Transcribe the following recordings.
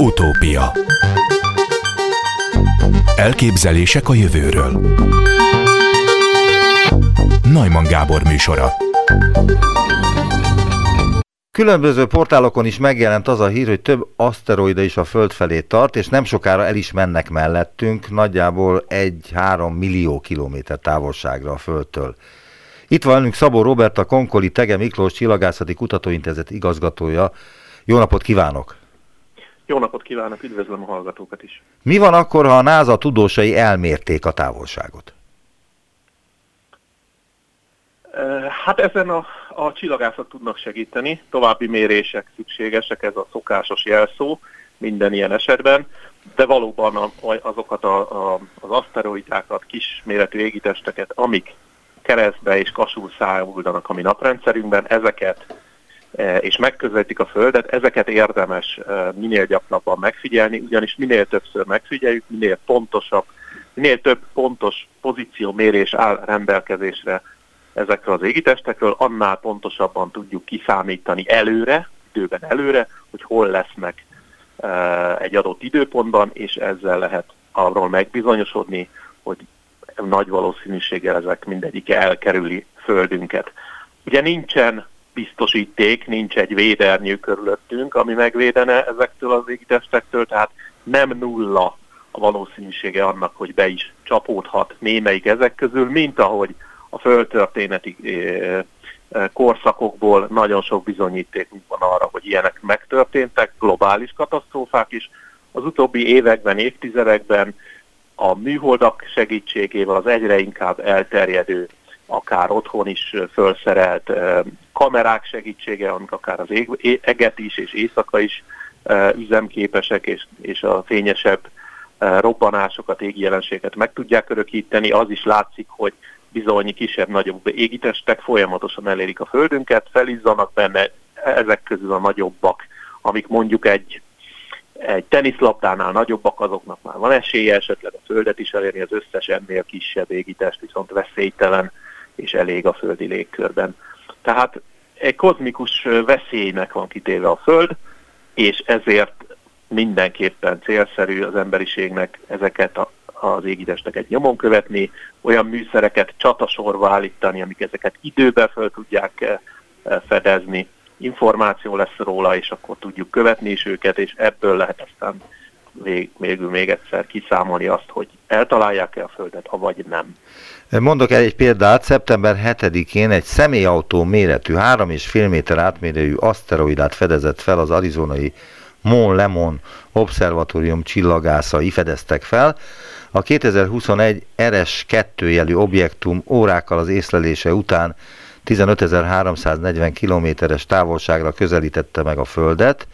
Utópia Elképzelések a jövőről Najman Gábor műsora Különböző portálokon is megjelent az a hír, hogy több aszteroida is a Föld felé tart, és nem sokára el is mennek mellettünk, nagyjából 1-3 millió kilométer távolságra a Földtől. Itt van velünk Szabó Robert, a Konkoli Tege Miklós Csillagászati Kutatóintézet igazgatója. Jó napot kívánok! Jó napot kívánok, üdvözlöm a hallgatókat is! Mi van akkor, ha a NASA tudósai elmérték a távolságot? Hát ezen a, a csillagászok tudnak segíteni, további mérések szükségesek, ez a szokásos jelszó minden ilyen esetben, de valóban azokat a, a, az aszteroidákat, kisméretű égitesteket, amik keresztbe és kasul száguldanak a mi naprendszerünkben, ezeket és megközelítik a Földet, ezeket érdemes e, minél gyakrabban megfigyelni, ugyanis minél többször megfigyeljük, minél pontosabb, minél több pontos pozíciómérés áll rendelkezésre ezekről az égitestekről, annál pontosabban tudjuk kiszámítani előre, időben előre, hogy hol lesznek e, egy adott időpontban, és ezzel lehet arról megbizonyosodni, hogy nagy valószínűséggel ezek mindegyike elkerüli földünket. Ugye nincsen biztosíték, nincs egy védernyő körülöttünk, ami megvédene ezektől az égitestektől, tehát nem nulla a valószínűsége annak, hogy be is csapódhat némelyik ezek közül, mint ahogy a földtörténeti eh, eh, korszakokból nagyon sok bizonyíték van arra, hogy ilyenek megtörténtek, globális katasztrófák is. Az utóbbi években, évtizedekben a műholdak segítségével az egyre inkább elterjedő, akár otthon is felszerelt kamerák segítsége, amik akár az eget is és éjszaka is üzemképesek, és, és a fényesebb robbanásokat, égi jelenséget meg tudják örökíteni. Az is látszik, hogy bizony kisebb-nagyobb égitestek folyamatosan elérik a Földünket, felizzanak benne, ezek közül a nagyobbak, amik mondjuk egy egy teniszlabdánál nagyobbak, azoknak már van esélye esetleg a Földet is elérni, az összes ennél kisebb égitest viszont veszélytelen és elég a földi légkörben. Tehát egy kozmikus veszélynek van kitéve a Föld, és ezért mindenképpen célszerű az emberiségnek ezeket a, az égitesteket nyomon követni, olyan műszereket csatasorba állítani, amik ezeket időben föl tudják fedezni, információ lesz róla, és akkor tudjuk követni is őket, és ebből lehet aztán vég, végül még egyszer kiszámolni azt, hogy eltalálják-e a Földet, avagy nem. Mondok egy példát, szeptember 7-én egy személyautó méretű, 3,5 méter átmérőjű aszteroidát fedezett fel az arizonai Mon Lemon Obszervatórium csillagászai fedeztek fel. A 2021 RS-2 jelű objektum órákkal az észlelése után 15.340 kilométeres távolságra közelítette meg a Földet.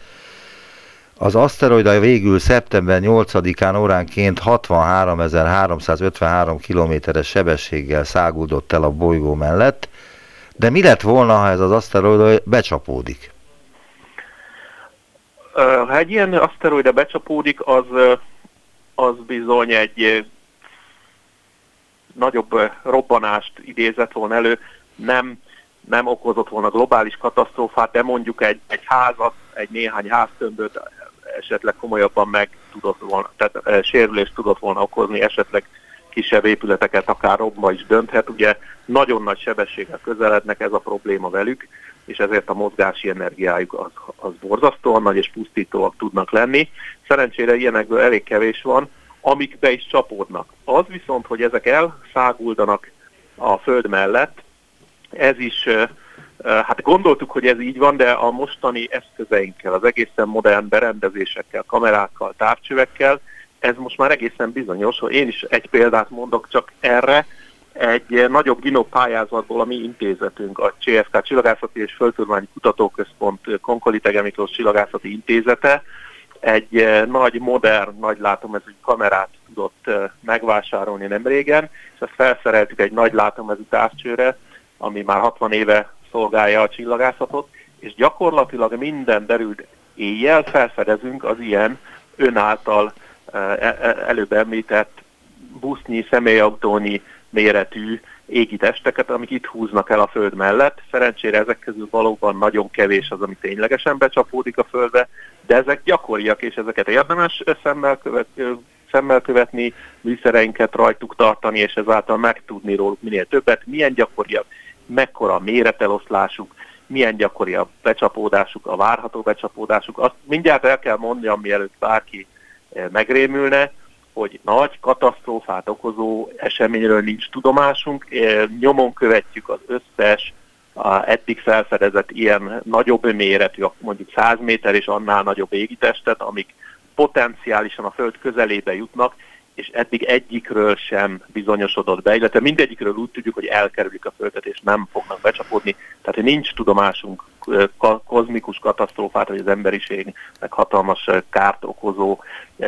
Az aszteroida végül szeptember 8-án óránként 63.353 kilométeres sebességgel száguldott el a bolygó mellett, de mi lett volna, ha ez az aszteroida becsapódik? Ha egy ilyen aszteroida becsapódik, az, az bizony egy nagyobb robbanást idézett volna elő, nem, nem okozott volna globális katasztrófát, de mondjuk egy, egy házat, egy néhány háztömböt esetleg komolyabban meg tudott volna, tehát e, sérülést tudott volna okozni, esetleg kisebb épületeket akár robba is dönthet. Ugye nagyon nagy sebességgel közelednek, ez a probléma velük, és ezért a mozgási energiájuk az, az borzasztóan nagy és pusztítóak tudnak lenni. Szerencsére ilyenekből elég kevés van, amik be is csapódnak. Az viszont, hogy ezek elszáguldanak a föld mellett, ez is, hát gondoltuk, hogy ez így van, de a mostani eszközeinkkel, az egészen modern berendezésekkel, kamerákkal, távcsövekkel, ez most már egészen bizonyos, hogy én is egy példát mondok csak erre, egy nagyobb GINO pályázatból a mi intézetünk, a CFK Csillagászati és Földtudományi Kutatóközpont Konkolitege Miklós Csillagászati Intézete. Egy nagy, modern, nagy látomező kamerát tudott megvásárolni nem régen, és ezt felszereltük egy nagy látomező távcsőre, ami már 60 éve szolgálja a csillagászatot, és gyakorlatilag minden derült éjjel felfedezünk az ilyen ön által e, e, előbb említett busznyi, személyautónyi méretű égitesteket, amik itt húznak el a Föld mellett. Szerencsére ezek közül valóban nagyon kevés az, ami ténylegesen becsapódik a Földbe, de ezek gyakoriak, és ezeket érdemes szemmel, követ, szemmel követni, műszereinket rajtuk tartani, és ezáltal megtudni róluk minél többet, milyen gyakoriak, mekkora a méreteloszlásuk, milyen gyakori a becsapódásuk, a várható becsapódásuk. Azt mindjárt el kell mondjam, mielőtt bárki megrémülne, hogy nagy katasztrófát okozó eseményről nincs tudomásunk, nyomon követjük az összes a eddig felfedezett ilyen nagyobb méretű, mondjuk 100 méter és annál nagyobb égitestet, amik potenciálisan a Föld közelébe jutnak, és eddig egyikről sem bizonyosodott be, illetve mindegyikről úgy tudjuk, hogy elkerülik a Földet, és nem fognak becsapódni. Tehát, nincs tudomásunk kozmikus katasztrófát, vagy az emberiségnek hatalmas kárt okozó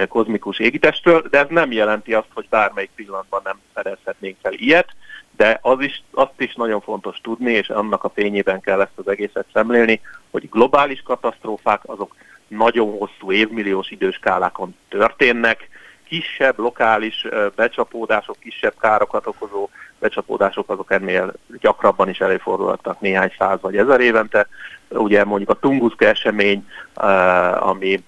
kozmikus égitestről, de ez nem jelenti azt, hogy bármelyik pillanatban nem fedezhetnénk fel ilyet, de az is, azt is nagyon fontos tudni, és annak a fényében kell ezt az egészet szemlélni, hogy globális katasztrófák azok nagyon hosszú évmilliós időskálákon történnek, kisebb lokális becsapódások, kisebb károkat okozó becsapódások, azok ennél gyakrabban is előfordulhatnak néhány száz vagy ezer évente. Ugye mondjuk a Tunguszka esemény, ami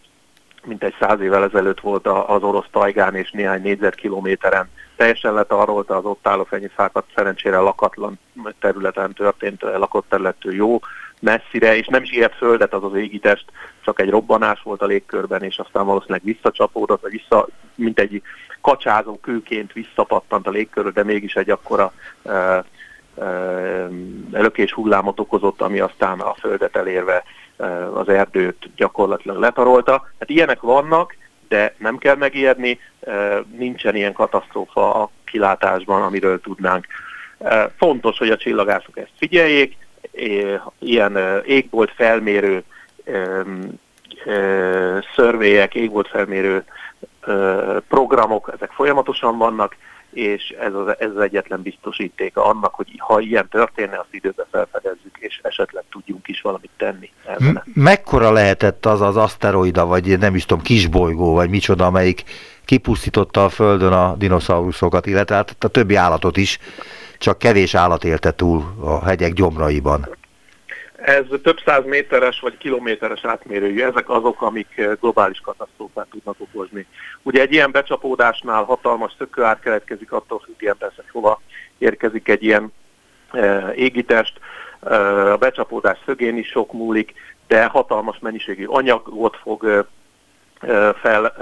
mintegy száz évvel ezelőtt volt az orosz tajgán és néhány négyzetkilométeren teljesen letarolta az ott álló fenyőfákat, szerencsére lakatlan területen történt, lakott területű jó messzire, és nem is ért földet az az égitest, csak egy robbanás volt a légkörben, és aztán valószínűleg visszacsapódott, vagy vissza, mint egy kacsázó kőként visszapattant a légkörbe, de mégis egy akkora e, e, lökés hullámot okozott, ami aztán a földet elérve e, az erdőt gyakorlatilag letarolta. Hát ilyenek vannak, de nem kell megijedni, nincsen ilyen katasztrófa a kilátásban, amiről tudnánk. Fontos, hogy a csillagászok ezt figyeljék, ilyen égbolt felmérő szörvélyek, égbolt felmérő programok, ezek folyamatosan vannak, és ez az, ez az egyetlen biztosítéka annak, hogy ha ilyen történne, azt időben felfedezzük, és esetleg tudjunk is valamit tenni. M- mekkora lehetett az az aszteroida, vagy nem is tudom, kisbolygó, vagy micsoda, amelyik kipusztította a Földön a dinoszauruszokat, illetve hát a többi állatot is, csak kevés állat élte túl a hegyek gyomraiban. Ez több száz méteres vagy kilométeres átmérőjű, ezek azok, amik globális katasztrófát tudnak okozni. Ugye egy ilyen becsapódásnál hatalmas szökőár keletkezik, attól függően persze, hova érkezik egy ilyen e, égitest, e, a becsapódás szögén is sok múlik, de hatalmas mennyiségű anyagot fog e, fel,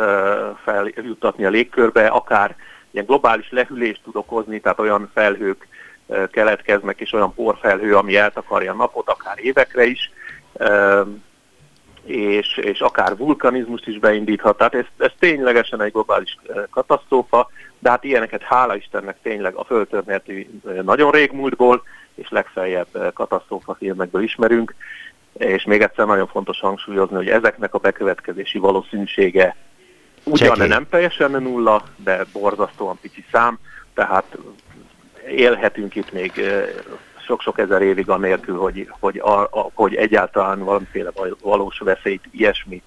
feljuttatni a légkörbe, akár ilyen globális lehűlést tud okozni, tehát olyan felhők keletkeznek, és olyan porfelhő, ami eltakarja a napot, akár évekre is, és, és akár vulkanizmust is beindíthat. Tehát ez, ez ténylegesen egy globális katasztrófa, de hát ilyeneket hála Istennek tényleg a földtörténeti nagyon rég múltból, és legfeljebb katasztrófa filmekből ismerünk, és még egyszer nagyon fontos hangsúlyozni, hogy ezeknek a bekövetkezési valószínűsége ugyan nem teljesen nulla, de borzasztóan pici szám, tehát élhetünk itt még sok-sok ezer évig anélkül, hogy, hogy, a, a, hogy egyáltalán valamiféle valós veszélyt ilyesmi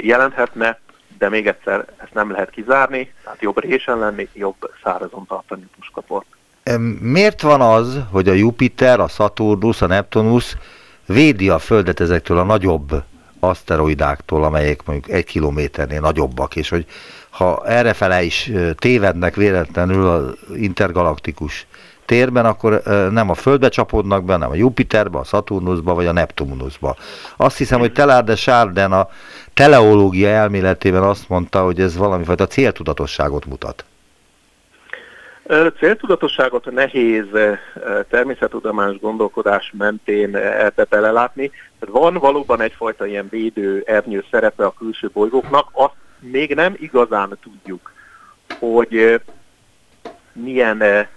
jelenthetne, de még egyszer ezt nem lehet kizárni, tehát jobb résen lenni, jobb szárazon tartani a puskaport. Miért van az, hogy a Jupiter, a Saturnus, a Neptunus védi a Földet ezektől a nagyobb aszteroidáktól, amelyek mondjuk egy kilométernél nagyobbak, és hogy ha errefele is tévednek véletlenül az intergalaktikus térben, akkor nem a Földbe csapódnak be, hanem a Jupiterbe, a Saturnusba vagy a Neptunusba. Azt hiszem, hogy Telár de Chardin a teleológia elméletében azt mondta, hogy ez valamifajta céltudatosságot mutat. Céltudatosságot nehéz természettudományos gondolkodás mentén ebbe belelátni. Van valóban egyfajta ilyen védő ernyő szerepe a külső bolygóknak, azt még nem igazán tudjuk, hogy milyen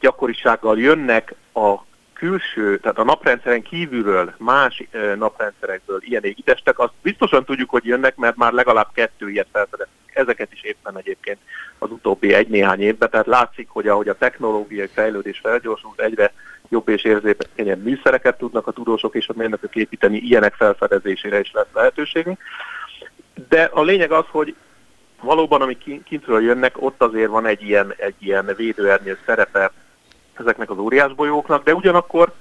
gyakorisággal jönnek a külső, tehát a naprendszeren kívülről, más naprendszerekből ilyen égitestek, azt biztosan tudjuk, hogy jönnek, mert már legalább kettő ilyet felfedeztünk. Ezeket is éppen egyébként az utóbbi egy-néhány évben, tehát látszik, hogy ahogy a technológiai fejlődés felgyorsult, egyre jobb és érzékenyebb műszereket tudnak a tudósok és a mérnökök építeni, ilyenek felfedezésére is lesz lehetőségünk. De a lényeg az, hogy valóban, amik kintről jönnek, ott azért van egy ilyen, egy ilyen védőernyő szerepe ezeknek az óriásbolyóknak, de ugyanakkor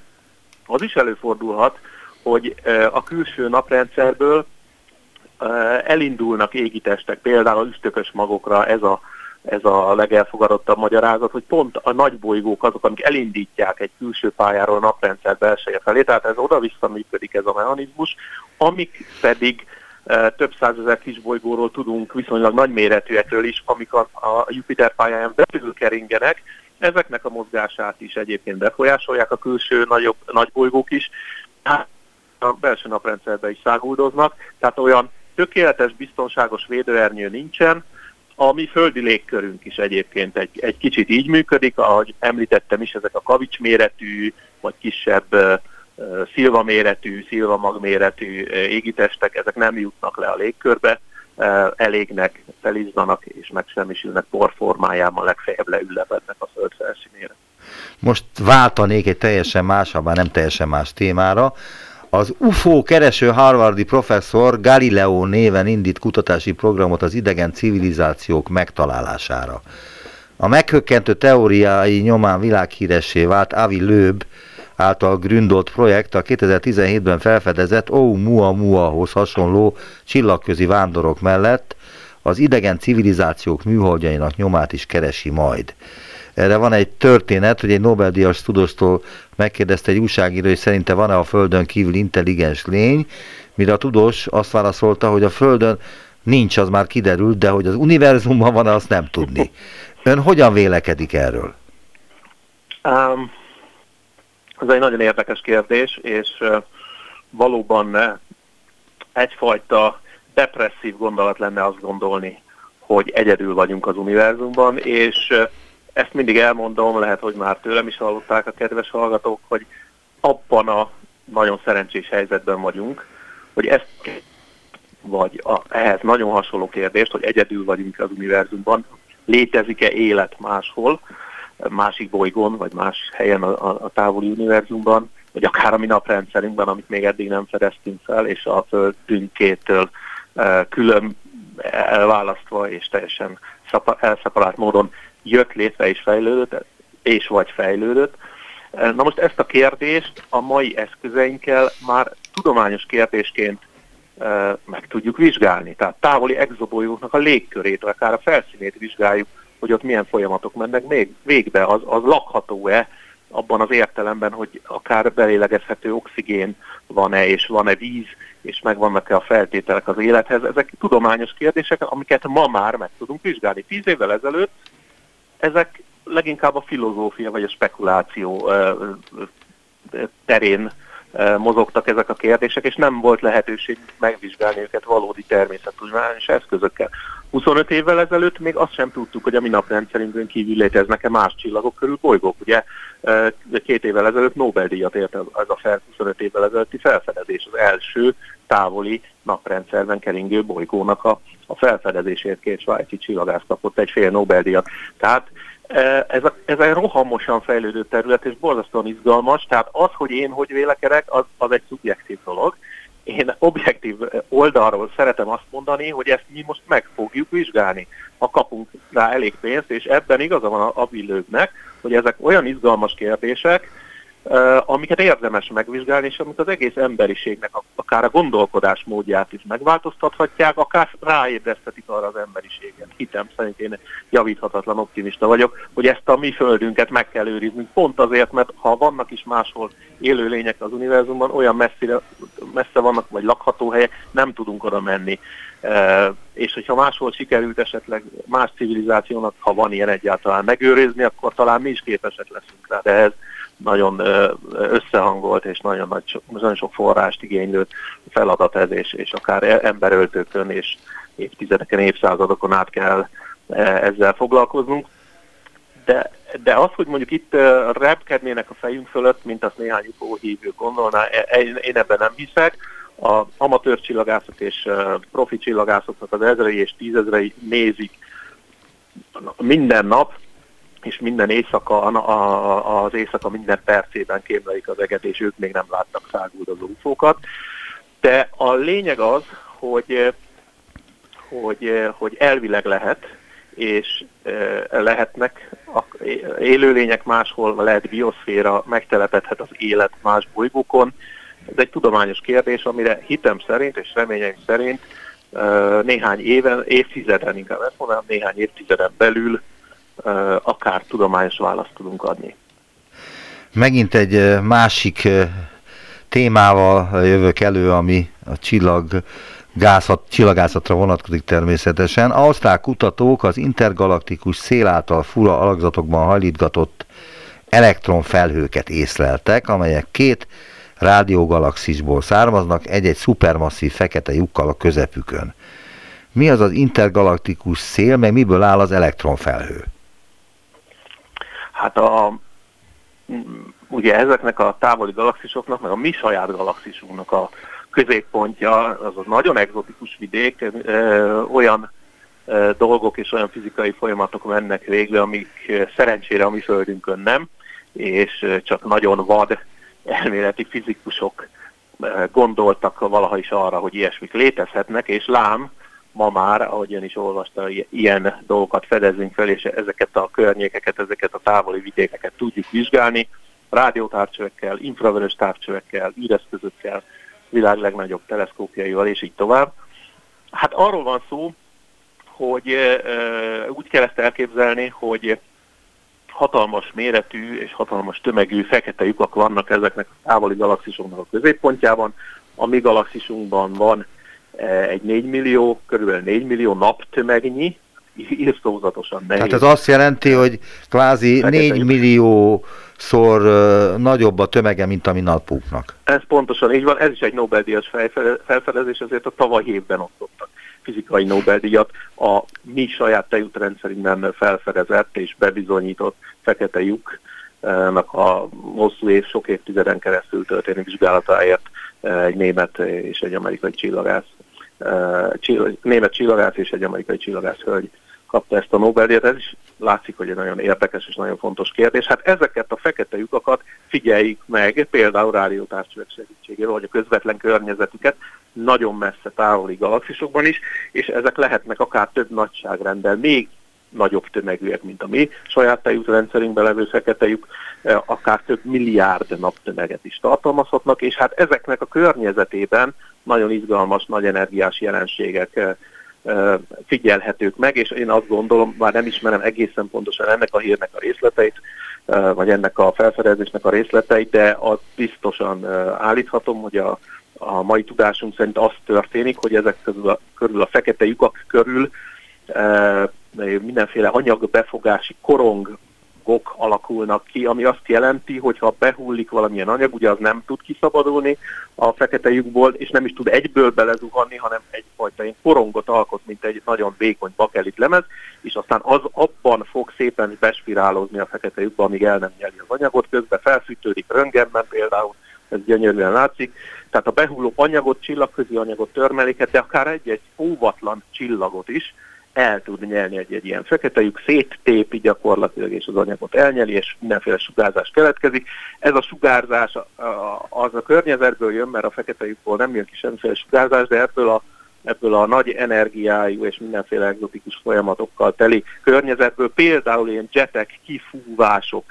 az is előfordulhat, hogy a külső naprendszerből elindulnak égitestek, például üstökös magokra, ez a, ez a legelfogadottabb magyarázat, hogy pont a nagy bolygók azok, amik elindítják egy külső pályáról a naprendszer belseje felé, tehát ez oda-vissza működik ez a mechanizmus, amik pedig több százezer bolygóról tudunk, viszonylag nagyméretűekről is, amik a, a Jupiter pályáján belül keringenek, ezeknek a mozgását is egyébként befolyásolják a külső nagyobb, nagy bolygók is, hát a belső naprendszerbe is száguldoznak, tehát olyan tökéletes, biztonságos védőernyő nincsen, a mi földi légkörünk is egyébként egy, egy kicsit így működik, ahogy említettem is, ezek a kavics méretű, vagy kisebb szilva méretű, szilva magméretű égitestek, ezek nem jutnak le a légkörbe, elégnek, felizdanak és megsemmisülnek porformájában, legfeljebb leülepednek a föld felszínére. Most váltanék egy teljesen más, ha nem teljesen más témára. Az UFO kereső harvardi professzor Galileo néven indít kutatási programot az idegen civilizációk megtalálására. A meghökkentő teóriái nyomán világhíressé vált Avi Löb által gründolt projekt a 2017-ben felfedezett Oumuamua-hoz hasonló csillagközi vándorok mellett az idegen civilizációk műholdjainak nyomát is keresi majd. Erre van egy történet, hogy egy Nobel-díjas tudóstól megkérdezte egy újságíró, hogy szerinte van-e a Földön kívül intelligens lény, mire a tudós azt válaszolta, hogy a Földön nincs, az már kiderült, de hogy az univerzumban van, azt nem tudni. Ön hogyan vélekedik erről? Um, ez egy nagyon érdekes kérdés, és uh, valóban egyfajta depresszív gondolat lenne azt gondolni, hogy egyedül vagyunk az univerzumban, és uh, ezt mindig elmondom, lehet, hogy már tőlem is hallották a kedves hallgatók, hogy abban a nagyon szerencsés helyzetben vagyunk, hogy ezt vagy a, ehhez nagyon hasonló kérdést, hogy egyedül vagyunk az univerzumban, létezik-e élet máshol, másik bolygón, vagy más helyen a, a, a távoli univerzumban, vagy akár a mi naprendszerünkben, amit még eddig nem fedeztünk fel, és a Földünkétől e, külön elválasztva és teljesen elszeparált módon jött létre és fejlődött, és vagy fejlődött. Na most ezt a kérdést a mai eszközeinkkel már tudományos kérdésként e, meg tudjuk vizsgálni. Tehát távoli exobolyóknak a légkörét, vagy akár a felszínét vizsgáljuk, hogy ott milyen folyamatok mennek még végbe, az, az lakható-e abban az értelemben, hogy akár belélegezhető oxigén van-e, és van-e víz, és megvannak-e a feltételek az élethez. Ezek tudományos kérdések, amiket ma már meg tudunk vizsgálni. Tíz évvel ezelőtt ezek leginkább a filozófia vagy a spekuláció terén mozogtak ezek a kérdések, és nem volt lehetőség megvizsgálni őket valódi természettudományos eszközökkel. 25 évvel ezelőtt még azt sem tudtuk, hogy a mi naprendszerünkön kívül léteznek-e más csillagok körül bolygók. Ugye két évvel ezelőtt Nobel-díjat ért ez a fel, 25 évvel ezelőtti felfedezés, az első távoli naprendszerben keringő bolygónak a, a felfedezésért két svájci csillagász kapott egy fél Nobel-díjat. Tehát ez, a, ez egy rohamosan fejlődő terület, és borzasztóan izgalmas, tehát az, hogy én hogy vélekedek, az, az egy szubjektív dolog. Én objektív oldalról szeretem azt mondani, hogy ezt mi most meg fogjuk vizsgálni, ha kapunk rá elég pénzt, és ebben igaza van a, a villőknek, hogy ezek olyan izgalmas kérdések, amiket érdemes megvizsgálni, és amik az egész emberiségnek akár a gondolkodás módját is megváltoztathatják, akár ráébresztetik arra az emberiséget. Hitem szerint én javíthatatlan optimista vagyok, hogy ezt a mi földünket meg kell őriznünk, pont azért, mert ha vannak is máshol élőlények az univerzumban, olyan messzire, messze vannak, vagy lakható helyek, nem tudunk oda menni. és hogyha máshol sikerült esetleg más civilizációnak, ha van ilyen egyáltalán megőrizni, akkor talán mi is képesek leszünk rá, de ez nagyon összehangolt és nagyon, nagy, nagyon sok forrást igénylő feladat ez, és, és akár e, emberöltőkön és évtizedeken, évszázadokon át kell ezzel foglalkoznunk. De, de az, hogy mondjuk itt repkednének a fejünk fölött, mint azt néhány UFO hívő gondolná, e, e, én ebben nem hiszek. A amatőr csillagászok és profi csillagászoknak az ezrei és tízezrei nézik minden nap, és minden éjszaka, az éjszaka minden percében kémlelik az eget, és ők még nem láttak száguldozó ufókat. De a lényeg az, hogy, hogy, hogy elvileg lehet, és lehetnek élőlények máshol, lehet bioszféra, megtelepedhet az élet más bolygókon. Ez egy tudományos kérdés, amire hitem szerint és reményeim szerint néhány éven, évtizeden, inkább ezt mondanám, néhány évtizeden belül akár tudományos választ tudunk adni. Megint egy másik témával jövök elő, ami a csillag gázhat, csillagászatra vonatkozik természetesen. Ausztrál kutatók az intergalaktikus szél által fura alakzatokban hajlítgatott elektronfelhőket észleltek, amelyek két rádiógalaxisból származnak, egy-egy szupermasszív fekete lyukkal a közepükön. Mi az az intergalaktikus szél, meg miből áll az elektronfelhő? Hát a, ugye ezeknek a távoli galaxisoknak, meg a mi saját galaxisunknak a középpontja, az a nagyon egzotikus vidék, olyan dolgok és olyan fizikai folyamatok mennek végbe, amik szerencsére a mi földünkön nem, és csak nagyon vad elméleti fizikusok gondoltak valaha is arra, hogy ilyesmik létezhetnek, és lám, ma már, ahogy ön is olvasta, ilyen dolgokat fedezünk fel, és ezeket a környékeket, ezeket a távoli vidékeket tudjuk vizsgálni, rádiótárcsövekkel, infravörös távcsövekkel, űreszközökkel, világ legnagyobb teleszkópjaival, és így tovább. Hát arról van szó, hogy e, úgy kell ezt elképzelni, hogy hatalmas méretű és hatalmas tömegű fekete lyukak vannak ezeknek a távoli galaxisoknak a középpontjában. A mi galaxisunkban van egy 4 millió, körülbelül 4 millió naptömegnyi, írtózatosan nehéz. Tehát ez azt jelenti, hogy kvázi 4 millió szor uh, nagyobb a tömege, mint a mi napuknak. Ez pontosan így van, ez is egy Nobel-díjas felfedezés, ezért a tavaly évben osztottak fizikai Nobel-díjat a mi saját tejútrendszerünkben felfedezett és bebizonyított fekete lyuknak a hosszú és sok évtizeden keresztül történő vizsgálatáért egy német és egy amerikai csillagász, német csillagász és egy amerikai csillagász hölgy kapta ezt a Nobel-díjat. Ez is látszik, hogy egy nagyon érdekes és nagyon fontos kérdés. Hát ezeket a fekete lyukakat figyeljük meg, például rádiótárcsövek segítségével, vagy a közvetlen környezetüket, nagyon messze távoli galaxisokban is, és ezek lehetnek akár több nagyságrendel, még nagyobb tömegűek, mint a mi saját tejútrendszerünkben levő fekete lyuk, eh, akár több milliárd naptömeget is tartalmazhatnak, és hát ezeknek a környezetében nagyon izgalmas, nagy energiás jelenségek eh, figyelhetők meg, és én azt gondolom, már nem ismerem egészen pontosan ennek a hírnek a részleteit, vagy ennek a felfedezésnek a részleteit, de azt biztosan állíthatom, hogy a, a mai tudásunk szerint az történik, hogy ezek közül a, körül a fekete lyukak körül mindenféle anyagbefogási korong gok alakulnak ki, ami azt jelenti, hogy ha behullik valamilyen anyag, ugye az nem tud kiszabadulni a fekete lyukból, és nem is tud egyből belezuhanni, hanem egyfajta ilyen korongot alkot, mint egy nagyon vékony bakelit lemez, és aztán az abban fog szépen bespirálózni a fekete lyukba, amíg el nem nyeli az anyagot, közben felfűtődik röntgenben például, ez gyönyörűen látszik. Tehát a behulló anyagot, csillagközi anyagot törmeléket, de akár egy-egy óvatlan csillagot is, el tud nyelni egy, egy ilyen fekete lyuk, széttépi gyakorlatilag, és az anyagot elnyeli, és mindenféle sugárzás keletkezik. Ez a sugárzás az a környezetből jön, mert a fekete lyukból nem jön ki semmiféle sugárzás, de ebből a ebből a nagy energiájú és mindenféle egzotikus folyamatokkal teli környezetből például ilyen jetek, kifúvások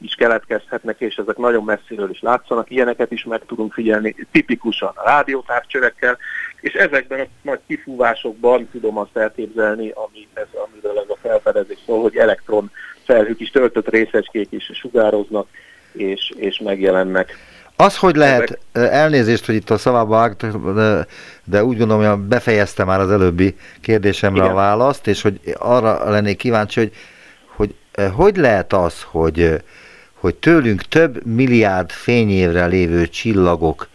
is keletkezhetnek, és ezek nagyon messziről is látszanak. Ilyeneket is meg tudunk figyelni tipikusan a rádiótávcsövekkel, és ezekben a nagy kifúvásokban tudom azt elképzelni, ami ez, amiről ez a felfedezés szól, hogy elektron felhők is, töltött részecskék is sugároznak, és, és megjelennek. Az, hogy lehet, elnézést, hogy itt a szavába de, de úgy gondolom, hogy befejezte már az előbbi kérdésemre Igen. a választ, és hogy arra lennék kíváncsi, hogy hogy, hogy lehet az, hogy, hogy tőlünk több milliárd fényévre lévő csillagok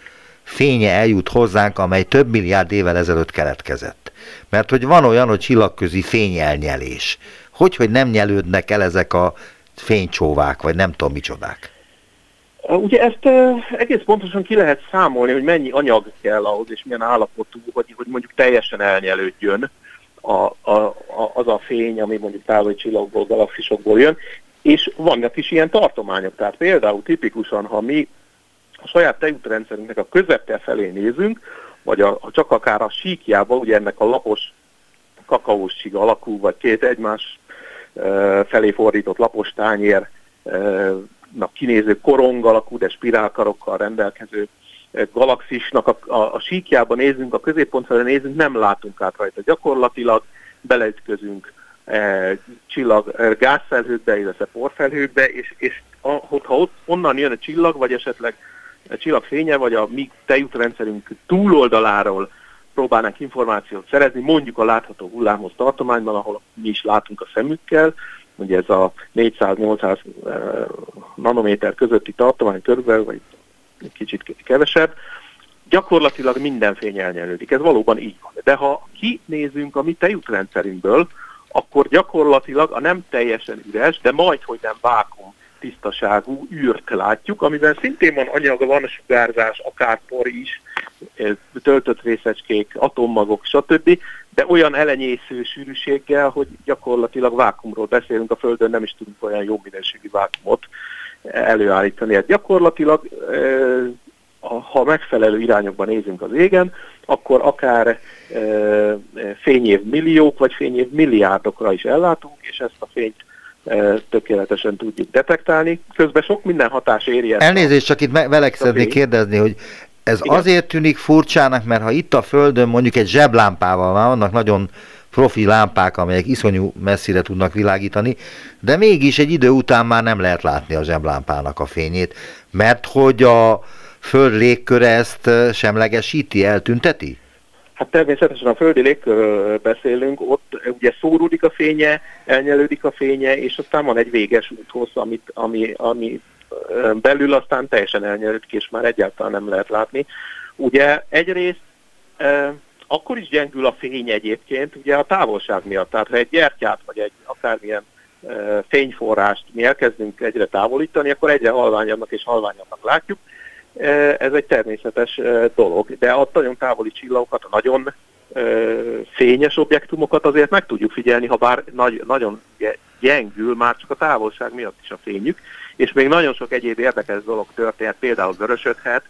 fénye eljut hozzánk, amely több milliárd évvel ezelőtt keletkezett. Mert hogy van olyan, hogy csillagközi fényelnyelés. Hogy, hogy nem nyelődnek el ezek a fénycsóvák, vagy nem tudom micsodák. Ugye ezt egész pontosan ki lehet számolni, hogy mennyi anyag kell ahhoz, és milyen állapotú, hogy, hogy mondjuk teljesen elnyelődjön a, a, a, az a fény, ami mondjuk távoli csillagból, galaxisokból jön, és vannak is ilyen tartományok. Tehát például tipikusan, ha mi a saját tejútrendszerünknek a közepte felé nézünk, vagy a, csak akár a síkjába, ugye ennek a lapos kakaós sík alakú, vagy két egymás e, felé fordított lapos tányér e, kinéző korong alakú, de spirálkarokkal rendelkező galaxisnak a, a, a síkjában nézünk, a középpont felé nézünk, nem látunk át rajta. Gyakorlatilag beleütközünk e, csillag e, gázfelhőkbe, illetve porfelhőkbe, és, és a, hogyha ott, onnan jön a csillag, vagy esetleg a csillag fénye, vagy a mi tejútrendszerünk túloldaláról próbálnánk információt szerezni, mondjuk a látható hullámhoz tartományban, ahol mi is látunk a szemükkel, ugye ez a 400-800 e, nanométer közötti tartomány körülbelül, vagy kicsit kevesebb, gyakorlatilag minden fény elnyelődik. Ez valóban így van. De ha kinézünk a mi tejútrendszerünkből, akkor gyakorlatilag a nem teljesen üres, de majd, hogy nem vákum tisztaságú űrt látjuk, amiben szintén van anyaga, van sugárzás, akár por is, töltött részecskék, atommagok, stb., de olyan elenyésző sűrűséggel, hogy gyakorlatilag vákumról beszélünk, a Földön nem is tudunk olyan jó minőségű vákumot előállítani. Hát gyakorlatilag, ha megfelelő irányokban nézünk az égen, akkor akár fényév milliók vagy fényév milliárdokra is ellátunk, és ezt a fényt tökéletesen tudjuk detektálni. Közben sok minden hatás éri. Elnézést, csak itt velek szeretnék kérdezni, hogy ez Igen. azért tűnik furcsának, mert ha itt a Földön mondjuk egy zseblámpával van, vannak nagyon profi lámpák, amelyek iszonyú messzire tudnak világítani, de mégis egy idő után már nem lehet látni a zseblámpának a fényét, mert hogy a föld légköre ezt semlegesíti, eltünteti? Hát természetesen a földi légkörről beszélünk, ott ugye szóródik a fénye, elnyelődik a fénye, és aztán van egy véges úthossz, amit, ami, ami belül aztán teljesen elnyelődik, és már egyáltalán nem lehet látni. Ugye egyrészt akkor is gyengül a fény egyébként, ugye a távolság miatt. Tehát ha egy gyertyát, vagy egy akármilyen e, fényforrást mi elkezdünk egyre távolítani, akkor egyre halványabbnak és halványabbnak látjuk. Ez egy természetes dolog, de a nagyon távoli csillagokat, a nagyon fényes objektumokat azért meg tudjuk figyelni, ha bár nagy, nagyon gyengül már csak a távolság miatt is a fényük, és még nagyon sok egyéb érdekes dolog történt, például vörösödhet,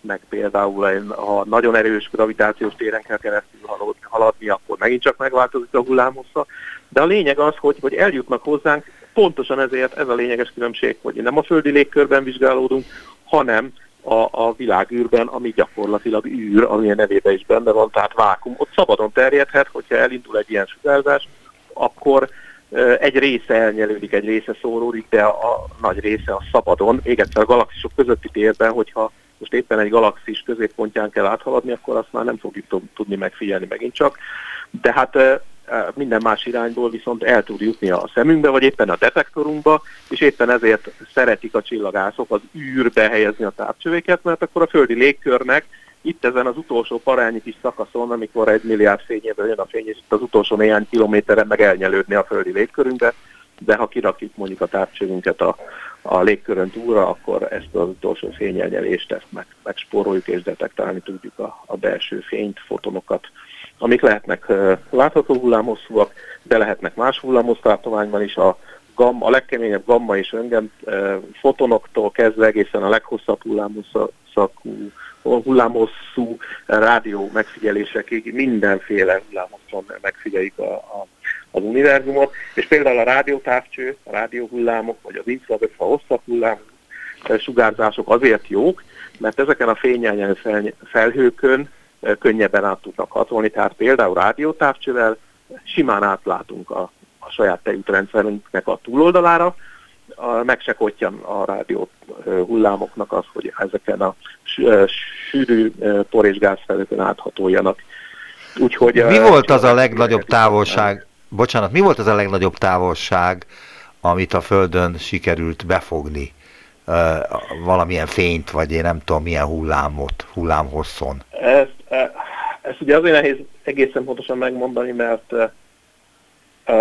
meg például ha nagyon erős gravitációs téren kell keresztül haladni, akkor megint csak megváltozik a hullámhossza. De a lényeg az, hogy, hogy eljutnak hozzánk, pontosan ezért ez a lényeges különbség, hogy nem a földi légkörben vizsgálódunk, hanem a, a világűrben, ami gyakorlatilag űr, ami a nevében is benne van, tehát vákum. Ott szabadon terjedhet, hogyha elindul egy ilyen sugárzás, akkor egy része elnyelődik, egy része szóródik, de a nagy része a szabadon, még egyszer a galaxisok közötti térben, hogyha most éppen egy galaxis középpontján kell áthaladni, akkor azt már nem fogjuk tudni megfigyelni megint csak. De hát minden más irányból viszont el tud jutni a szemünkbe, vagy éppen a detektorunkba, és éppen ezért szeretik a csillagászok az űrbe helyezni a távcsövéket, mert akkor a földi légkörnek itt ezen az utolsó parányi kis szakaszon, amikor egy milliárd fényéből jön a fény, és itt az utolsó néhány kilométeren meg elnyelődni a földi légkörünkbe, de ha kirakjuk mondjuk a távcsövünket a, a légkörön túlra, akkor ezt az utolsó fényelnyelést ezt meg, megspóroljuk és detektálni tudjuk a, a belső fényt, fotonokat, amik lehetnek látható hullámhosszúak, de lehetnek más hullámhossztartományban is. A, gamma, a legkeményebb gamma és uh, fotonoktól kezdve egészen a leghosszabb hullámhosszú hullámhosszú rádió megfigyelésekig mindenféle hullámoszon megfigyeljük a, a az univerzumot, és például a rádiótávcső, a rádióhullámok, vagy az infravötfa hosszabb hullám sugárzások azért jók, mert ezeken a fényelnyelő felhőkön könnyebben át tudnak hatolni, tehát például rádiótávcsővel simán átlátunk a, a saját tejútrendszerünknek a túloldalára, a, meg se a rádió hullámoknak az, hogy ezeken a sűrű por és gázfelhőkön áthatoljanak. Úgyhogy, Mi volt az a legnagyobb távolság, bocsánat, mi volt az a legnagyobb távolság, amit a Földön sikerült befogni? Valamilyen fényt, vagy én nem tudom, milyen hullámot, hullámhosszon? Ezt, ezt ugye azért nehéz egészen pontosan megmondani, mert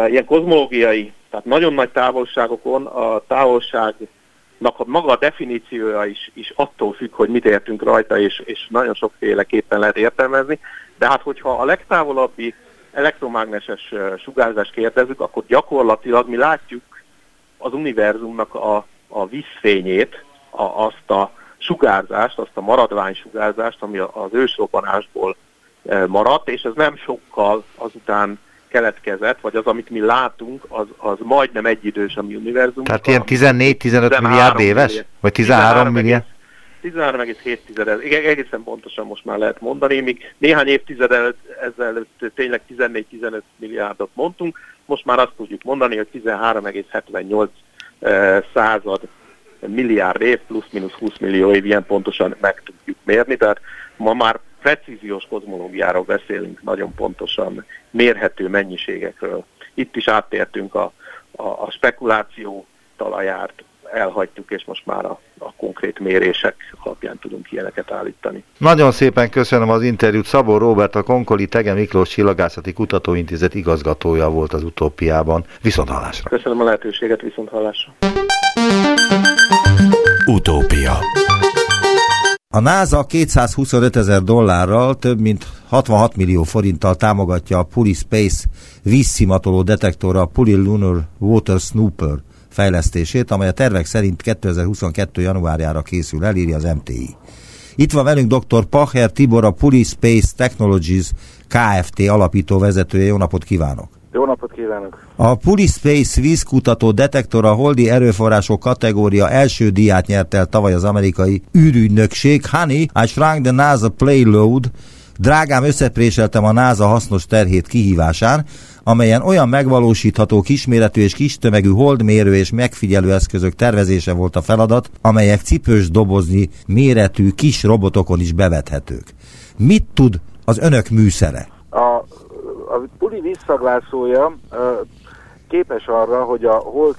ilyen kozmológiai, tehát nagyon nagy távolságokon a távolságnak a maga a definíciója is, is attól függ, hogy mit értünk rajta, és, és nagyon sokféleképpen lehet értelmezni. De hát, hogyha a legtávolabbi elektromágneses sugárzást kérdezzük, akkor gyakorlatilag mi látjuk az univerzumnak a, a vízfényét, a, azt a sugárzást, azt a maradvány sugárzást, ami az ősrobbanásból maradt, és ez nem sokkal azután keletkezett, vagy az, amit mi látunk, az, az majdnem egyidős a mi univerzum. Tehát ilyen 14-15 milliárd éves? Vagy 13, 13 milliárd? 13,7 igen, egészen pontosan most már lehet mondani, míg néhány évtized ezelőtt tényleg 14-15 milliárdot mondtunk, most már azt tudjuk mondani, hogy 13,78 eh, század milliárd év plusz-minusz 20 millió év, ilyen pontosan meg tudjuk mérni, tehát ma már precíziós kozmológiáról beszélünk, nagyon pontosan mérhető mennyiségekről. Itt is áttértünk a, a, a spekuláció talaját, elhagytuk, és most már a, a konkrét mérések alapján tudunk ilyeneket állítani. Nagyon szépen köszönöm az interjút. Szabó Robert, a Konkoli Tege Miklós Csillagászati Kutatóintézet igazgatója volt az utópiában. Viszont hallásra. Köszönöm a lehetőséget, viszont hallásra. Utópia a NASA 225 ezer dollárral több mint 66 millió forinttal támogatja a Puli Space vízszimatoló detektora a Puli Lunar Water Snooper fejlesztését, amely a tervek szerint 2022. januárjára készül, elírja az MTI. Itt van velünk dr. Pacher Tibor, a Puli Space Technologies Kft. alapító vezetője. Jó napot kívánok! Jó napot kívánok! A Space vízkutató detektor a holdi erőforrások kategória első díját nyert el tavaly az amerikai űrügynökség. Honey, I shrunk the NASA payload, Drágám összepréseltem a NASA hasznos terhét kihívásán, amelyen olyan megvalósítható kisméretű és kis tömegű holdmérő és megfigyelő eszközök tervezése volt a feladat, amelyek cipős dobozni méretű kis robotokon is bevethetők. Mit tud az önök műszere? A puli visszaglászója képes arra, hogy a hold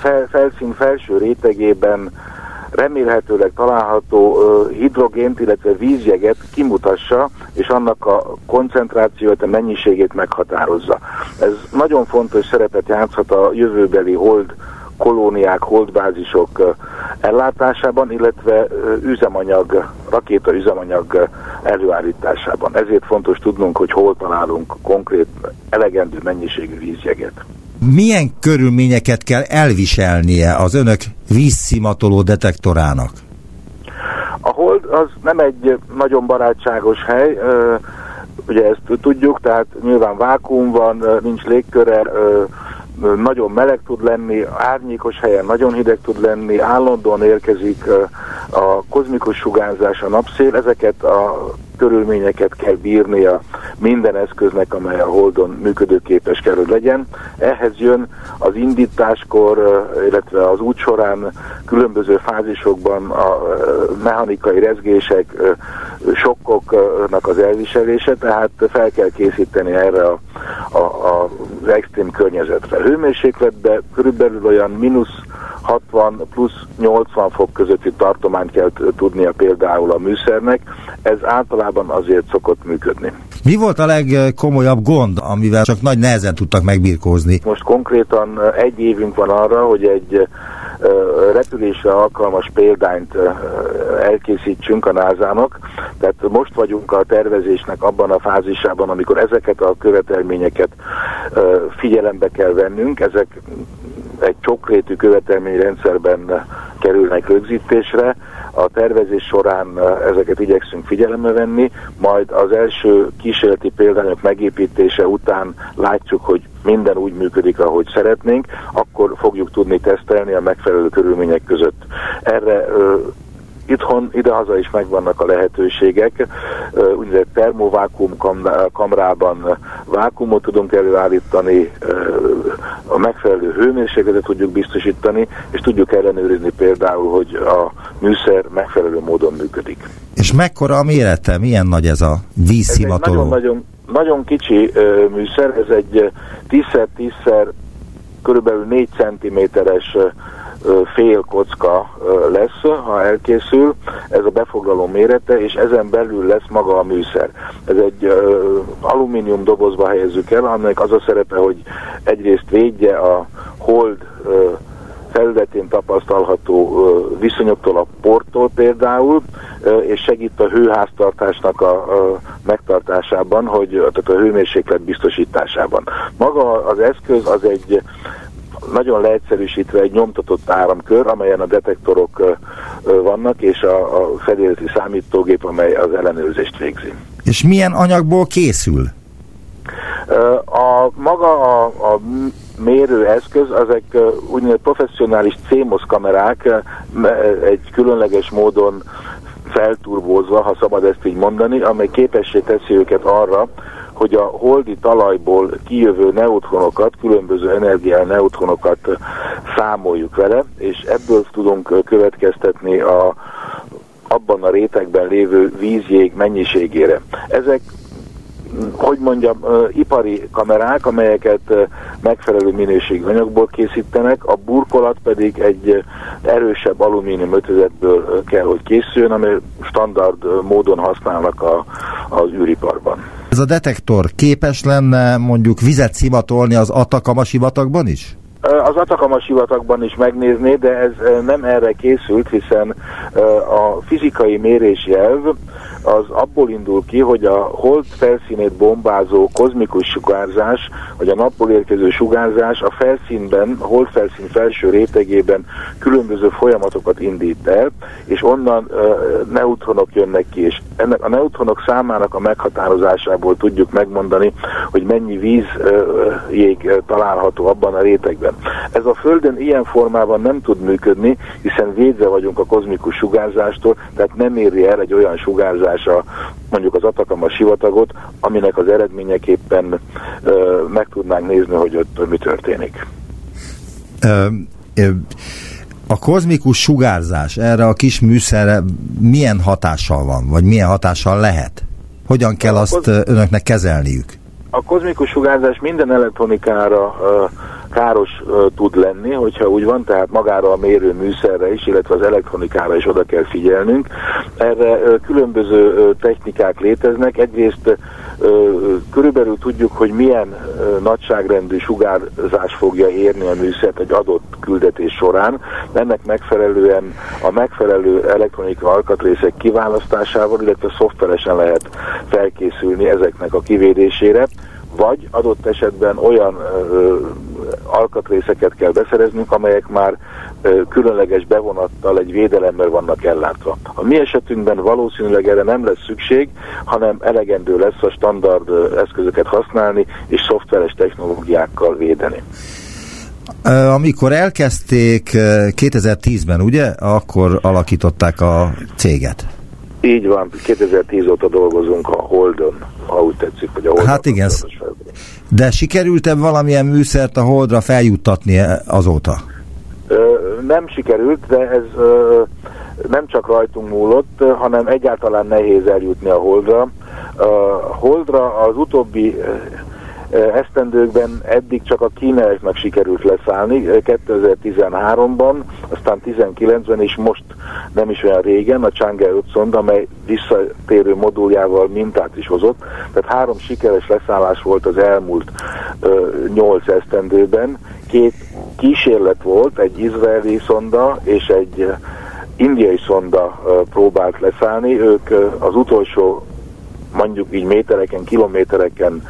fel, felszín felső rétegében remélhetőleg található hidrogént, illetve vízjeget kimutassa, és annak a koncentrációt, a mennyiségét meghatározza. Ez nagyon fontos szerepet játszhat a jövőbeli hold kolóniák, holdbázisok ellátásában, illetve üzemanyag, rakéta üzemanyag előállításában. Ezért fontos tudnunk, hogy hol találunk konkrét elegendő mennyiségű vízjeget. Milyen körülményeket kell elviselnie az önök vízszimatoló detektorának? A hold az nem egy nagyon barátságos hely, ugye ezt tudjuk, tehát nyilván vákum van, nincs légköre, nagyon meleg tud lenni, árnyékos helyen nagyon hideg tud lenni, állandóan érkezik a kozmikus sugárzás, a napszél, ezeket a körülményeket kell bírnia minden eszköznek, amely a Holdon működőképes kell, hogy legyen. Ehhez jön az indításkor, illetve az út során különböző fázisokban a mechanikai rezgések, sokkoknak az elviselése, tehát fel kell készíteni erre a, a, a, extrém környezetre. Hőmérsékletben körülbelül olyan mínusz 60 plusz 80 fok közötti tartományt kell tudnia például a műszernek, ez általában azért szokott működni. Mi volt a legkomolyabb gond, amivel csak nagy nehezen tudtak megbirkózni? Most konkrétan egy évünk van arra, hogy egy repülésre alkalmas példányt elkészítsünk a názának. Tehát most vagyunk a tervezésnek abban a fázisában, amikor ezeket a követelményeket figyelembe kell vennünk. Ezek egy csokrétű követelményrendszerben kerülnek rögzítésre. A tervezés során ezeket igyekszünk figyelembe venni, majd az első kísérleti példányok megépítése után látjuk, hogy minden úgy működik, ahogy szeretnénk, akkor fogjuk tudni tesztelni a megfelelő körülmények között. Erre Itthon idehaza is megvannak a lehetőségek, úgynevezett termovákum kamrában vákumot tudunk előállítani, a megfelelő hőmérsékletet tudjuk biztosítani, és tudjuk ellenőrizni például, hogy a műszer megfelelő módon működik. És mekkora a mérete? Milyen nagy ez a vízszimatoló? nagyon-nagyon nagyon kicsi műszer, ez egy 10x10 körülbelül 4 cm-es fél kocka lesz, ha elkészül, ez a befoglaló mérete, és ezen belül lesz maga a műszer. Ez egy alumínium dobozba helyezzük el, annak az a szerepe, hogy egyrészt védje a hold felületén tapasztalható viszonyoktól a porttól például, és segít a hőháztartásnak a, megtartásában, hogy tehát a hőmérséklet biztosításában. Maga az eszköz az egy nagyon leegyszerűsítve egy nyomtatott áramkör, amelyen a detektorok vannak, és a, a fedélzeti számítógép, amely az ellenőrzést végzi. És milyen anyagból készül? A maga a, a mérőeszköz, ezek úgynevezett professzionális CMOS kamerák egy különleges módon felturbózva, ha szabad ezt így mondani, amely képessé teszi őket arra, hogy a holdi talajból kijövő neutronokat, különböző energiál neutronokat számoljuk vele, és ebből tudunk következtetni a, abban a rétegben lévő vízjég mennyiségére. Ezek hogy mondjam, ipari kamerák, amelyeket megfelelő minőségű anyagból készítenek, a burkolat pedig egy erősebb alumínium ötözetből kell, hogy készüljön, ami standard módon használnak a, az űriparban. Ez a detektor képes lenne mondjuk vizet szivatolni az Atakama sivatagban is? Az Atakama sivatagban is megnézné, de ez nem erre készült, hiszen a fizikai mérési elv az abból indul ki, hogy a hold felszínét bombázó kozmikus sugárzás, vagy a napból érkező sugárzás a felszínben, a hold felszín felső rétegében különböző folyamatokat indít el, és onnan uh, neutronok jönnek ki, és ennek a neutronok számának a meghatározásából tudjuk megmondani, hogy mennyi víz uh, jég található abban a rétegben. Ez a Földön ilyen formában nem tud működni, hiszen védve vagyunk a kozmikus sugárzástól, tehát nem éri el egy olyan sugárzás, a mondjuk az Atakama sivatagot, aminek az eredményeképpen ö, meg tudnánk nézni, hogy ott mi történik. Ö, ö, a kozmikus sugárzás erre a kis műszerre milyen hatással van, vagy milyen hatással lehet? Hogyan kell azt önöknek kezelniük? A kozmikus sugárzás minden elektronikára káros tud lenni, hogyha úgy van, tehát magára a mérő műszerre is, illetve az elektronikára is oda kell figyelnünk. Erre különböző technikák léteznek. Egyrészt körülbelül tudjuk, hogy milyen nagyságrendű sugárzás fogja érni a műszert egy adott küldetés során. Ennek megfelelően a megfelelő elektronikai alkatrészek kiválasztásával, illetve szoftveresen lehet felkészülni ezeknek a kivédésére vagy adott esetben olyan ö, alkatrészeket kell beszereznünk, amelyek már ö, különleges bevonattal egy védelemmel vannak ellátva. A mi esetünkben valószínűleg erre nem lesz szükség, hanem elegendő lesz a standard ö, eszközöket használni és szoftveres technológiákkal védeni. Amikor elkezdték 2010-ben, ugye, akkor alakították a céget. Így van, 2010 óta dolgozunk a Holdon, ha úgy tetszik, hogy a Holdon. Hát igen, de sikerült-e valamilyen műszert a Holdra feljuttatni azóta? Nem sikerült, de ez nem csak rajtunk múlott, hanem egyáltalán nehéz eljutni a Holdra. A Holdra az utóbbi esztendőkben eddig csak a kínaiaknak sikerült leszállni, 2013-ban, aztán 19-ben és most nem is olyan régen, a Chang'e 5 szonda, amely visszatérő moduljával mintát is hozott, tehát három sikeres leszállás volt az elmúlt ö, 8 esztendőben, két kísérlet volt, egy izraeli szonda és egy indiai szonda próbált leszállni, ők az utolsó mondjuk így métereken, kilométereken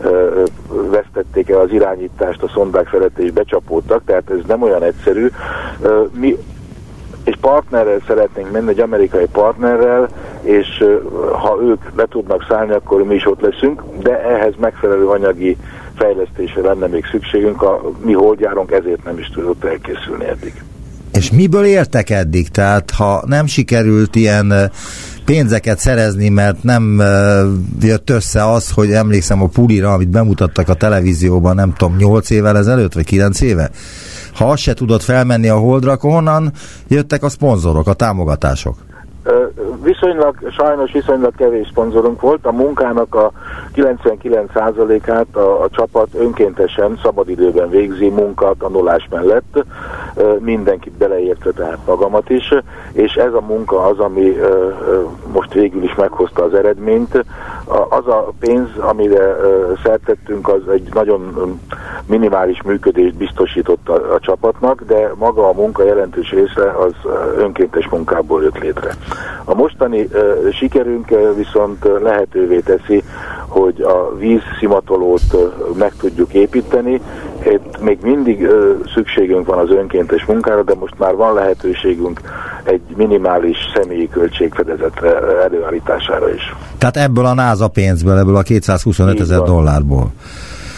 ö, vesztették el az irányítást a szondák felett és becsapódtak, tehát ez nem olyan egyszerű. Ö, mi egy partnerrel szeretnénk menni, egy amerikai partnerrel, és ha ők le tudnak szállni, akkor mi is ott leszünk, de ehhez megfelelő anyagi fejlesztésre lenne még szükségünk, a mi holdjárunk ezért nem is tudott elkészülni eddig. És miből értek eddig? Tehát ha nem sikerült ilyen pénzeket szerezni, mert nem jött össze az, hogy emlékszem a pulira, amit bemutattak a televízióban, nem tudom, 8 évvel ezelőtt, vagy 9 éve? Ha azt se tudott felmenni a holdra, akkor honnan jöttek a szponzorok, a támogatások? Viszonylag, sajnos viszonylag kevés szponzorunk volt. A munkának a 99%-át a, a csapat önkéntesen, szabadidőben végzi munka tanulás mellett, mindenkit beleértve, tehát magamat is, és ez a munka az, ami most végül is meghozta az eredményt. Az a pénz, amire szertettünk, az egy nagyon minimális működést biztosított a, a csapatnak, de maga a munka jelentős része az önkéntes munkából jött létre. A mostani uh, sikerünk viszont lehetővé teszi, hogy a vízszimatolót uh, meg tudjuk építeni. Itt még mindig uh, szükségünk van az önkéntes munkára, de most már van lehetőségünk egy minimális személyi költségfedezetre előállítására is. Tehát ebből a NASA pénzből, ebből a 225 ezer dollárból.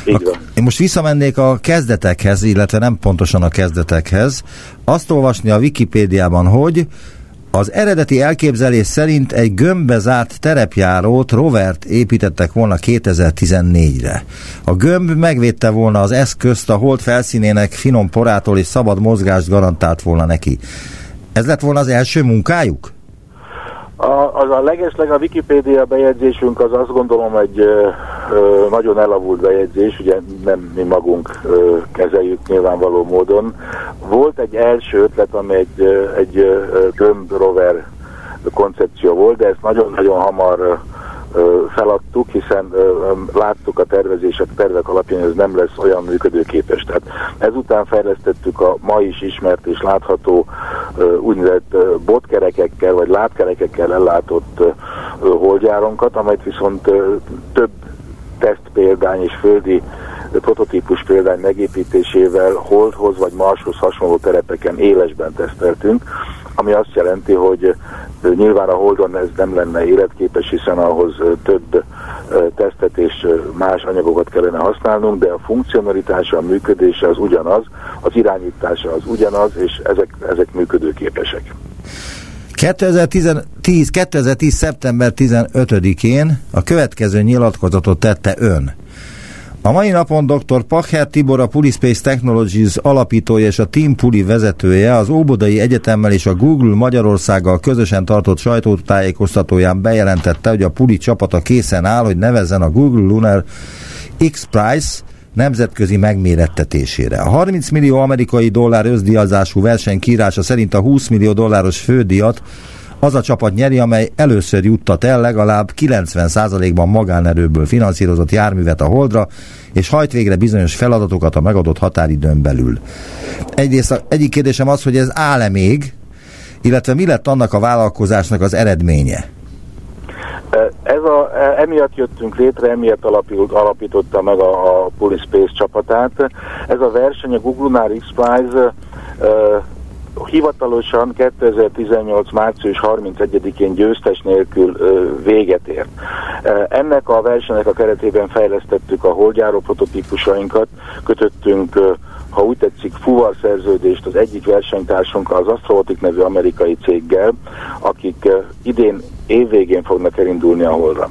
Így van. Én most visszamennék a kezdetekhez, illetve nem pontosan a kezdetekhez. Azt olvasni a Wikipédiában, hogy az eredeti elképzelés szerint egy gömbbe zárt terepjárót, rovert építettek volna 2014-re. A gömb megvédte volna az eszközt a hold felszínének finom porától és szabad mozgást garantált volna neki. Ez lett volna az első munkájuk? A, az a legesleg a Wikipédia bejegyzésünk az azt gondolom egy ö, ö, nagyon elavult bejegyzés, ugye nem mi magunk ö, kezeljük nyilvánvaló módon. Volt egy első ötlet, ami egy, egy ö, gömb rover koncepció volt, de ezt nagyon-nagyon hamar feladtuk, hiszen láttuk a tervezések, tervek alapján, hogy ez nem lesz olyan működőképes. Tehát ezután fejlesztettük a ma is ismert és látható úgynevezett botkerekekkel vagy látkerekekkel ellátott holdjáronkat, amelyet viszont több teszt példány és földi prototípus példány megépítésével Holdhoz vagy Marshoz hasonló terepeken élesben teszteltünk, ami azt jelenti, hogy nyilván a Holdon ez nem lenne életképes, hiszen ahhoz több tesztet és más anyagokat kellene használnunk, de a funkcionalitása, a működése az ugyanaz, az irányítása az ugyanaz, és ezek, ezek működőképesek. 2010, 2010. szeptember 15-én a következő nyilatkozatot tette ön. A mai napon dr. Pacher Tibor, a Pulispace Technologies alapítója és a Team Puli vezetője az Óbodai Egyetemmel és a Google Magyarországgal közösen tartott sajtótájékoztatóján bejelentette, hogy a Puli csapata készen áll, hogy nevezzen a Google Lunar X-Prize nemzetközi megmérettetésére. A 30 millió amerikai dollár összdiazású verseny kírása szerint a 20 millió dolláros fődíjat az a csapat nyeri, amely először juttat el legalább 90%-ban magánerőből finanszírozott járművet a Holdra, és hajt végre bizonyos feladatokat a megadott határidőn belül. Egyrészt a, egyik kérdésem az, hogy ez áll-e még, illetve mi lett annak a vállalkozásnak az eredménye? Ez a, emiatt jöttünk létre, emiatt alapít, alapította meg a, a Space csapatát. Ez a verseny, a Google X-Prize hivatalosan 2018. március 31-én győztes nélkül véget ért. Ennek a versenynek a keretében fejlesztettük a holdjáró prototípusainkat, kötöttünk ha úgy tetszik, fuvar szerződést az egyik versenytársunkkal, az Astrobotic nevű amerikai céggel, akik idén évvégén fognak elindulni a holra.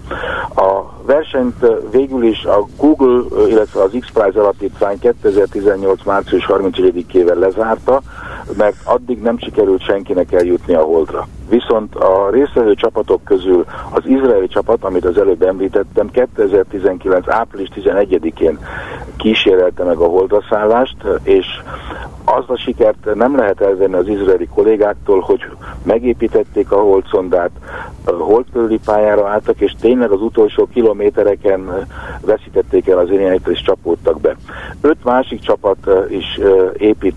A versenyt végül is a Google, illetve az X-Prize alapítvány 2018. március 31-ével lezárta, mert addig nem sikerült senkinek eljutni a holdra. Viszont a részvevő csapatok közül az izraeli csapat, amit az előbb említettem, 2019. április 11-én kísérelte meg a holdra szállást, és azt a sikert nem lehet elvenni az izraeli kollégáktól, hogy megépítették a holdszondát, holdkörüli pályára álltak, és tényleg az utolsó kilométereken veszítették el az irányítót, és csapódtak be. Öt másik csapat is épít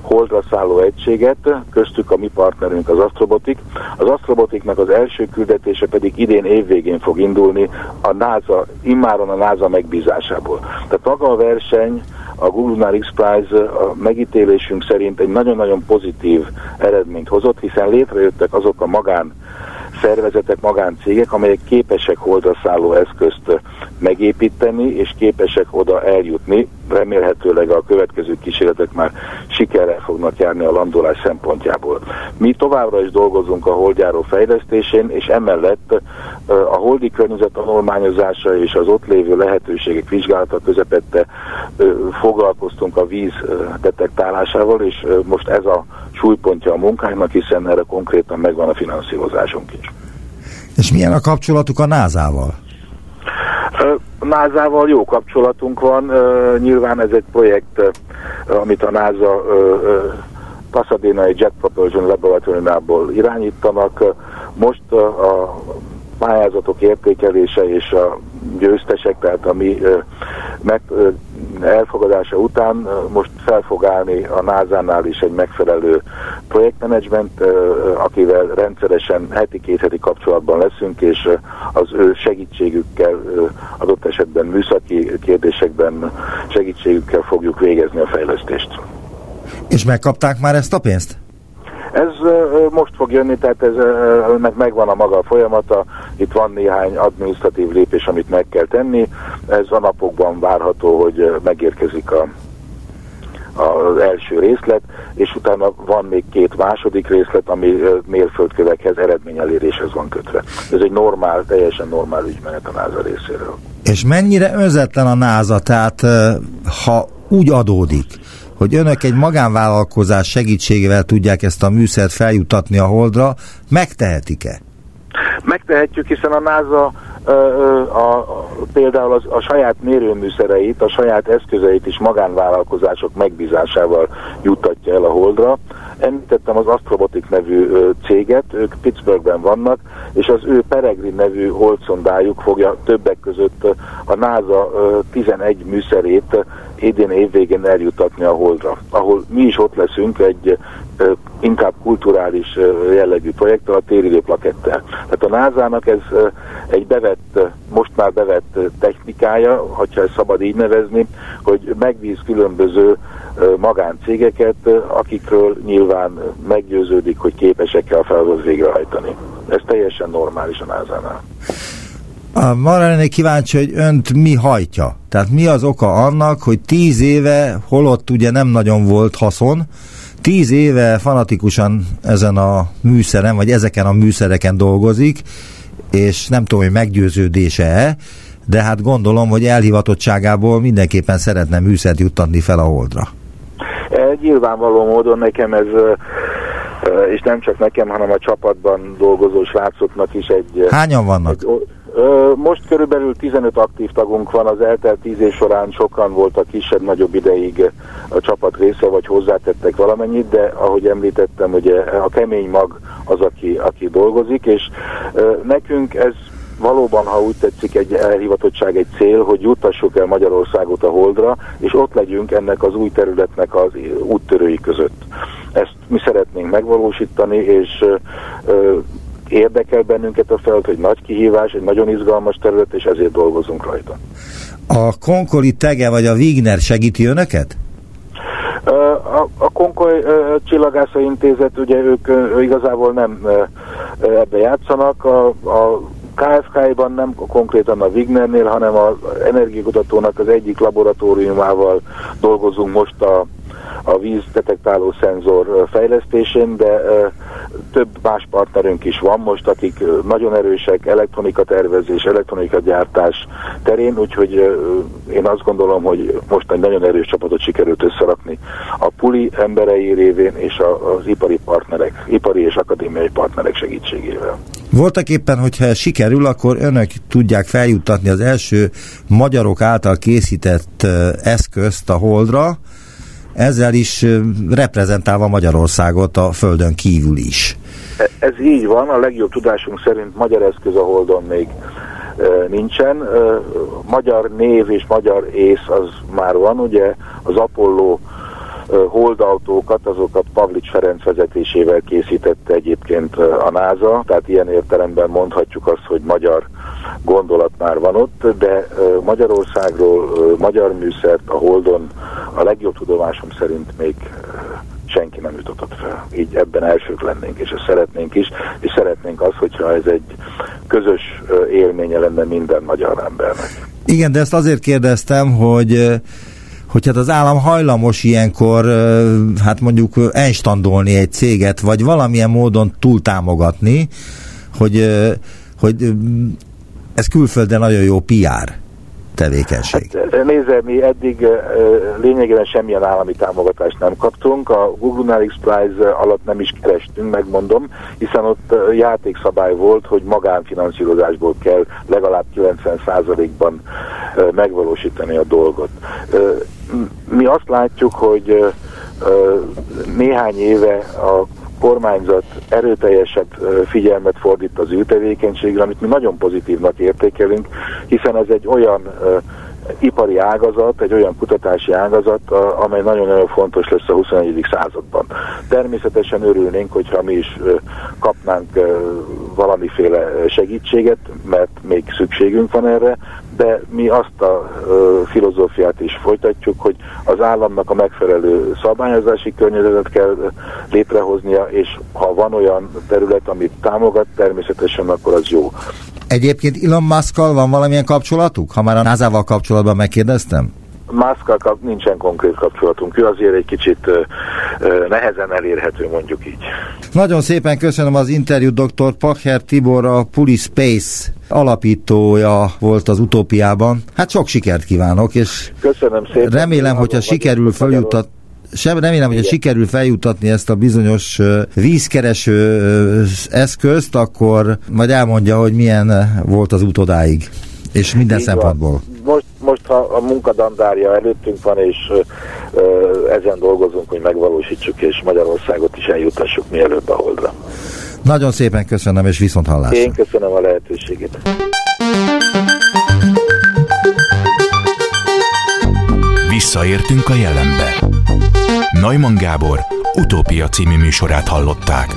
holdra szálló egységet, köztük a mi partnerünk az Astrobotik. Az Astrobotiknak az első küldetése pedig idén évvégén fog indulni a NASA, immáron a NASA megbízásából. Tehát maga a verseny a Google Lunar X Prize a megítélésünk szerint egy nagyon-nagyon pozitív eredményt hozott, hiszen létrejöttek azok a magán szervezetek, magáncégek, amelyek képesek holdra szálló eszközt megépíteni, és képesek oda eljutni. Remélhetőleg a következő kísérletek már sikerrel fognak járni a landolás szempontjából. Mi továbbra is dolgozunk a holdjáró fejlesztésén, és emellett a holdi környezet tanulmányozása és az ott lévő lehetőségek vizsgálata közepette foglalkoztunk a víz detektálásával, és most ez a súlypontja a munkánknak, hiszen erre konkrétan megvan a finanszírozásunk is. És milyen a kapcsolatuk a NASA-val? NASA-val jó kapcsolatunk van, nyilván ez egy projekt, amit a NASA Pasadena Jet Propulsion Laboratory-nából irányítanak. Most a pályázatok értékelése és a győztesek, tehát a meg, elfogadása után most fel fog állni a NASA-nál is egy megfelelő projektmenedzsment, akivel rendszeresen heti-két heti kapcsolatban leszünk, és az ő segítségükkel, adott esetben műszaki kérdésekben segítségükkel fogjuk végezni a fejlesztést. És megkapták már ezt a pénzt? Ez most fog jönni, tehát ez, ennek megvan a maga a folyamata, itt van néhány administratív lépés, amit meg kell tenni, ez a napokban várható, hogy megérkezik a az első részlet, és utána van még két második részlet, ami mérföldkövekhez, eredményeléréshez van kötve. Ez egy normál, teljesen normál ügymenet a NASA részéről. És mennyire önzetlen a NASA, tehát ha úgy adódik, hogy önök egy magánvállalkozás segítségével tudják ezt a műszert feljutatni a holdra, megtehetik-e? Megtehetjük, hiszen a NASA a, a, például az, a saját mérőműszereit, a saját eszközeit is magánvállalkozások megbízásával juttatja el a Holdra. Említettem az Astrobotic nevű céget, ők Pittsburghben vannak, és az ő Peregrine nevű holdszondájuk fogja többek között a NASA ö, 11 műszerét idén évvégén eljutatni a Holdra, ahol mi is ott leszünk egy inkább kulturális jellegű projekttel, a téridő plakettel. Tehát a NASA-nak ez egy bevett, most már bevett technikája, ha ezt szabad így nevezni, hogy megbíz különböző magáncégeket, akikről nyilván meggyőződik, hogy képesek-e a feladatot végrehajtani. Ez teljesen normális a NASA-nál. Marra lennék kíváncsi, hogy önt mi hajtja? Tehát mi az oka annak, hogy tíz éve, holott ugye nem nagyon volt haszon, tíz éve fanatikusan ezen a műszeren, vagy ezeken a műszereken dolgozik, és nem tudom, hogy meggyőződése-e, de hát gondolom, hogy elhivatottságából mindenképpen szeretne műszert juttatni fel a holdra. E, nyilvánvaló módon nekem ez, e, és nem csak nekem, hanem a csapatban dolgozó srácoknak is egy... Hányan vannak? Egy, most körülbelül 15 aktív tagunk van, az eltelt 10 év során sokan voltak kisebb-nagyobb ideig a csapat része, vagy hozzátettek valamennyit, de ahogy említettem, ugye a kemény mag az, aki, aki dolgozik, és nekünk ez valóban, ha úgy tetszik, egy elhivatottság, egy cél, hogy juttassuk el Magyarországot a Holdra, és ott legyünk ennek az új területnek az úttörői között. Ezt mi szeretnénk megvalósítani, és érdekel bennünket a feladat, hogy nagy kihívás, egy nagyon izgalmas terület, és ezért dolgozunk rajta. A Konkoli Tege vagy a Wigner segíti önöket? A, a Konkoly Csillagászai Intézet, ugye ők igazából nem ebbe játszanak, a, a KFK-ban nem konkrétan a Wignernél, hanem az energiakutatónak az egyik laboratóriumával dolgozunk most a a vízdetektáló szenzor fejlesztésén, de több más partnerünk is van most, akik nagyon erősek elektronika tervezés, elektronika gyártás terén, úgyhogy én azt gondolom, hogy most egy nagyon erős csapatot sikerült összerakni a puli emberei révén és az ipari partnerek, ipari és akadémiai partnerek segítségével. Voltak éppen, hogyha sikerül, akkor önök tudják feljuttatni az első magyarok által készített eszközt a Holdra, ezzel is reprezentálva Magyarországot a földön kívül is. E, ez így van, a legjobb tudásunk szerint magyar eszköz a Holdon még nincsen. Magyar név és magyar ész az már van, ugye az Apollo holdautókat, azokat Pavlics Ferenc vezetésével készítette egyébként a NASA, tehát ilyen értelemben mondhatjuk azt, hogy magyar gondolat már van ott, de Magyarországról magyar műszert a Holdon a legjobb tudomásom szerint még senki nem jutott fel. Így ebben elsők lennénk, és ezt szeretnénk is, és szeretnénk azt, hogyha ez egy közös élménye lenne minden magyar embernek. Igen, de ezt azért kérdeztem, hogy hogy hát az állam hajlamos ilyenkor, hát mondjuk enstandolni egy céget, vagy valamilyen módon túltámogatni, hogy, hogy ez külföldön nagyon jó PR tevékenység. Hát, nézze, mi eddig lényegében semmilyen állami támogatást nem kaptunk, a Google X Prize alatt nem is kerestünk, megmondom, hiszen ott játékszabály volt, hogy magánfinanszírozásból kell legalább 90%-ban megvalósítani a dolgot. Mi azt látjuk, hogy néhány éve a kormányzat erőteljesebb figyelmet fordít az űrtevékenységre, amit mi nagyon pozitívnak értékelünk, hiszen ez egy olyan ipari ágazat, egy olyan kutatási ágazat, amely nagyon-nagyon fontos lesz a 21. században. Természetesen örülnénk, hogyha mi is kapnánk valamiféle segítséget, mert még szükségünk van erre, de mi azt a ö, filozófiát is folytatjuk, hogy az államnak a megfelelő szabályozási környezetet kell létrehoznia, és ha van olyan terület, amit támogat, természetesen akkor az jó. Egyébként Elon musk van valamilyen kapcsolatuk? Ha már a NASA-val kapcsolatban megkérdeztem? Mászkal nincsen konkrét kapcsolatunk, ő azért egy kicsit ö, ö, nehezen elérhető, mondjuk így. Nagyon szépen köszönöm az interjút, dr. Pacher Tibor, a Puli Space alapítója volt az utópiában. Hát sok sikert kívánok, és Köszönöm szépen. remélem, hogyha sikerül feljutat, sem remélem, hogy sikerül feljutatni ezt a bizonyos vízkereső eszközt, akkor majd elmondja, hogy milyen volt az utodáig, és minden Így szempontból. Van. Most, ha a munkadandárja előttünk van, és ö, ezen dolgozunk, hogy megvalósítsuk, és Magyarországot is eljutassuk mielőbb a holdra. Nagyon szépen köszönöm, és viszont hallásra. Én köszönöm a lehetőséget. Visszaértünk a jelenbe. Neumann Gábor utópia című műsorát hallották.